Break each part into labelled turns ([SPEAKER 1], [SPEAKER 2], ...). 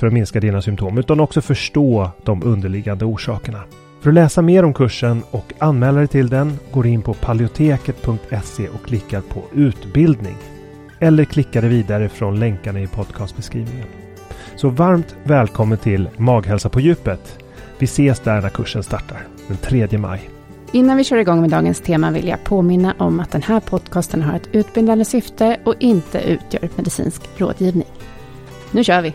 [SPEAKER 1] för att minska dina symptom utan också förstå de underliggande orsakerna. För att läsa mer om kursen och anmäla dig till den går in på paleoteket.se och klickar på utbildning. Eller klickar dig vidare från länkarna i podcastbeskrivningen. Så varmt välkommen till Maghälsa på djupet. Vi ses där när kursen startar den 3 maj.
[SPEAKER 2] Innan vi kör igång med dagens tema vill jag påminna om att den här podcasten har ett utbildande syfte och inte utgör medicinsk rådgivning. Nu kör vi!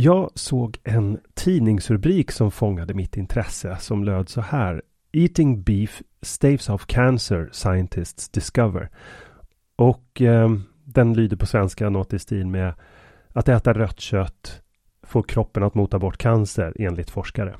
[SPEAKER 1] Jag såg en tidningsrubrik som fångade mitt intresse som löd så här. Eating beef staves off cancer scientists discover. Och eh, den lyder på svenska något i stil med att äta rött kött får kroppen att mota bort cancer enligt forskare.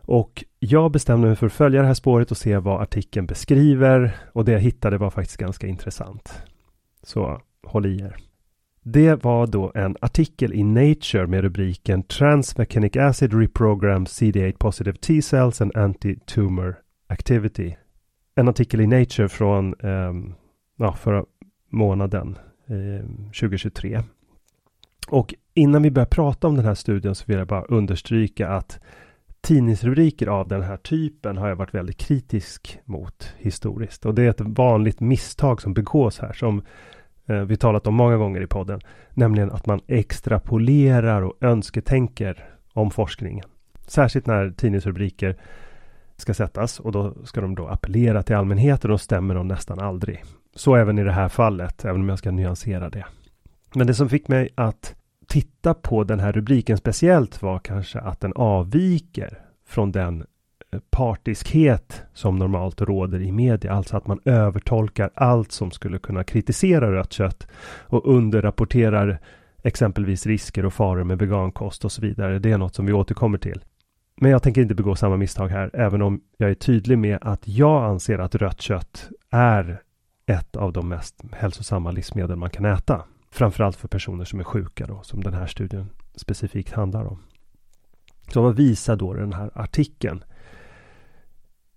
[SPEAKER 1] Och jag bestämde mig för att följa det här spåret och se vad artikeln beskriver och det jag hittade var faktiskt ganska intressant. Så håll i er. Det var då en artikel i Nature med rubriken Transmechanic Acid Reprogram CD8 Positive T-cells and Anti-Tumor Activity. En artikel i Nature från um, ja, förra månaden eh, 2023. Och innan vi börjar prata om den här studien så vill jag bara understryka att tidningsrubriker av den här typen har jag varit väldigt kritisk mot historiskt. Och det är ett vanligt misstag som begås här som Eh, vi talat om många gånger i podden. Nämligen att man extrapolerar och önsketänker om forskningen. Särskilt när tidningsrubriker ska sättas och då ska de då appellera till allmänheten och stämmer de nästan aldrig. Så även i det här fallet, även om jag ska nyansera det. Men det som fick mig att titta på den här rubriken speciellt var kanske att den avviker från den partiskhet som normalt råder i media. Alltså att man övertolkar allt som skulle kunna kritisera rött kött och underrapporterar exempelvis risker och faror med vegankost och så vidare. Det är något som vi återkommer till. Men jag tänker inte begå samma misstag här, även om jag är tydlig med att jag anser att rött kött är ett av de mest hälsosamma livsmedel man kan äta. Framförallt för personer som är sjuka då, som den här studien specifikt handlar om. Så vad visar då den här artikeln?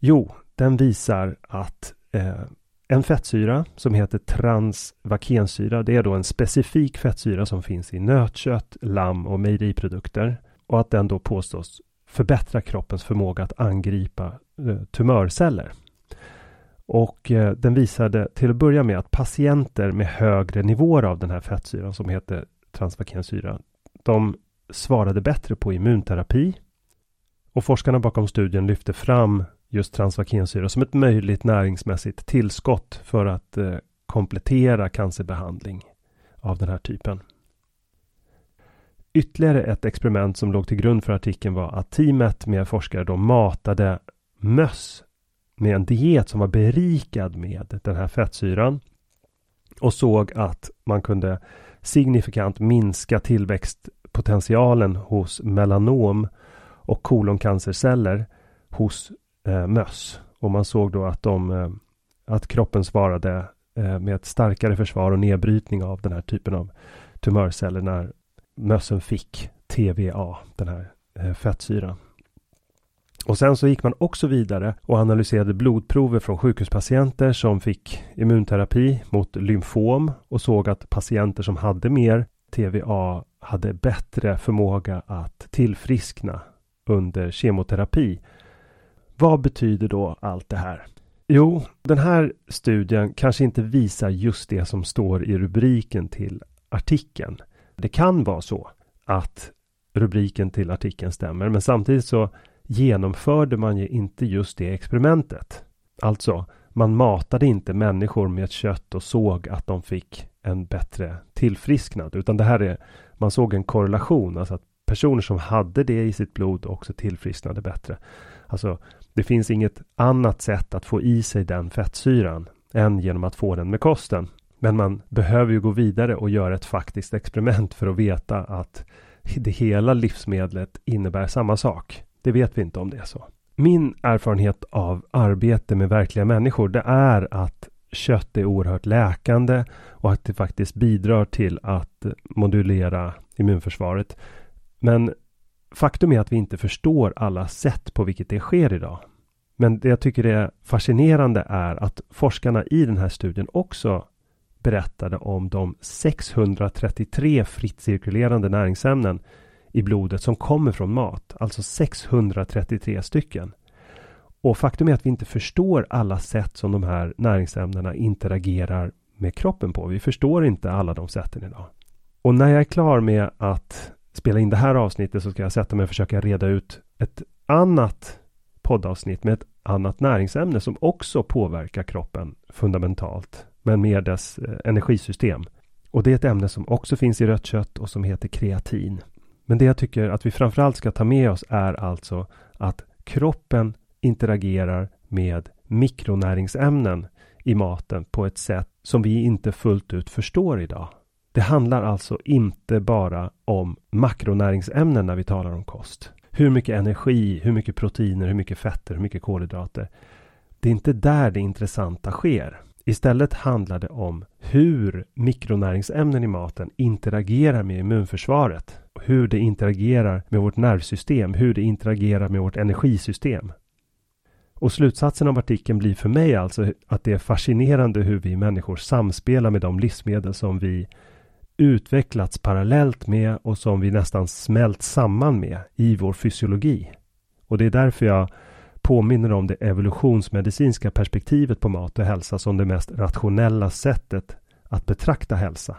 [SPEAKER 1] Jo, den visar att eh, en fettsyra som heter transvakensyra, det är då en specifik fettsyra som finns i nötkött, lamm och mejeriprodukter och att den då påstås förbättra kroppens förmåga att angripa eh, tumörceller. Och eh, den visade till att börja med att patienter med högre nivåer av den här fettsyran som heter transvakensyra, de svarade bättre på immunterapi. Och forskarna bakom studien lyfte fram just transvakensyra som ett möjligt näringsmässigt tillskott för att eh, komplettera cancerbehandling av den här typen. Ytterligare ett experiment som låg till grund för artikeln var att teamet med forskare då matade möss med en diet som var berikad med den här fettsyran och såg att man kunde signifikant minska tillväxtpotentialen hos melanom och koloncancerceller hos eh, möss. Och man såg då att, de, eh, att kroppen svarade eh, med ett starkare försvar och nedbrytning av den här typen av tumörceller när mössen fick TVA, den här eh, fettsyran. Och sen så gick man också vidare och analyserade blodprover från sjukhuspatienter som fick immunterapi mot lymfom och såg att patienter som hade mer TVA hade bättre förmåga att tillfriskna under kemoterapi. Vad betyder då allt det här? Jo, den här studien kanske inte visar just det som står i rubriken till artikeln. Det kan vara så att rubriken till artikeln stämmer, men samtidigt så genomförde man ju inte just det experimentet. Alltså, man matade inte människor med kött och såg att de fick en bättre tillfrisknad, utan det här är, man såg en korrelation, alltså att personer som hade det i sitt blod också tillfrisknade bättre. Alltså, det finns inget annat sätt att få i sig den fettsyran än genom att få den med kosten. Men man behöver ju gå vidare och göra ett faktiskt experiment för att veta att det hela livsmedlet innebär samma sak. Det vet vi inte om det är så. Min erfarenhet av arbete med verkliga människor det är att kött är oerhört läkande och att det faktiskt bidrar till att modulera immunförsvaret. Men faktum är att vi inte förstår alla sätt på vilket det sker idag. Men det jag tycker är fascinerande är att forskarna i den här studien också berättade om de 633 fritt cirkulerande näringsämnen i blodet som kommer från mat. Alltså 633 stycken. Och faktum är att vi inte förstår alla sätt som de här näringsämnena interagerar med kroppen på. Vi förstår inte alla de sätten idag. Och när jag är klar med att spela in det här avsnittet så ska jag sätta mig och försöka reda ut ett annat poddavsnitt med ett annat näringsämne som också påverkar kroppen fundamentalt men mer dess eh, energisystem. Och det är ett ämne som också finns i rött kött och som heter kreatin. Men det jag tycker att vi framförallt ska ta med oss är alltså att kroppen interagerar med mikronäringsämnen i maten på ett sätt som vi inte fullt ut förstår idag. Det handlar alltså inte bara om makronäringsämnen när vi talar om kost. Hur mycket energi, hur mycket proteiner, hur mycket fetter, hur mycket kolhydrater. Det är inte där det intressanta sker. Istället handlar det om hur mikronäringsämnen i maten interagerar med immunförsvaret. Hur det interagerar med vårt nervsystem, hur det interagerar med vårt energisystem. Och slutsatsen av artikeln blir för mig alltså att det är fascinerande hur vi människor samspelar med de livsmedel som vi utvecklats parallellt med och som vi nästan smält samman med i vår fysiologi. Och det är därför jag påminner om det evolutionsmedicinska perspektivet på mat och hälsa som det mest rationella sättet att betrakta hälsa.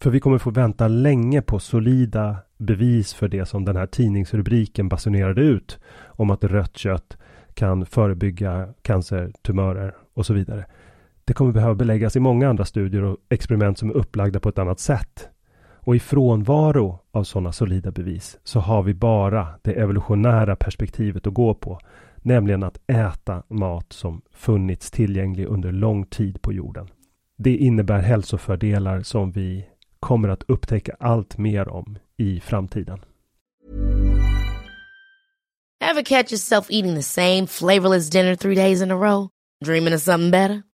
[SPEAKER 1] För vi kommer få vänta länge på solida bevis för det som den här tidningsrubriken basunerade ut om att rött kött kan förebygga cancertumörer och så vidare. Det kommer behöva beläggas i många andra studier och experiment som är upplagda på ett annat sätt. Och i frånvaro av sådana solida bevis så har vi bara det evolutionära perspektivet att gå på. Nämligen att äta mat som funnits tillgänglig under lång tid på jorden. Det innebär hälsofördelar som vi kommer att upptäcka allt mer om i framtiden.
[SPEAKER 3] Have catch yourself eating the same flavorless dinner three days in a row? Dreaming of something better?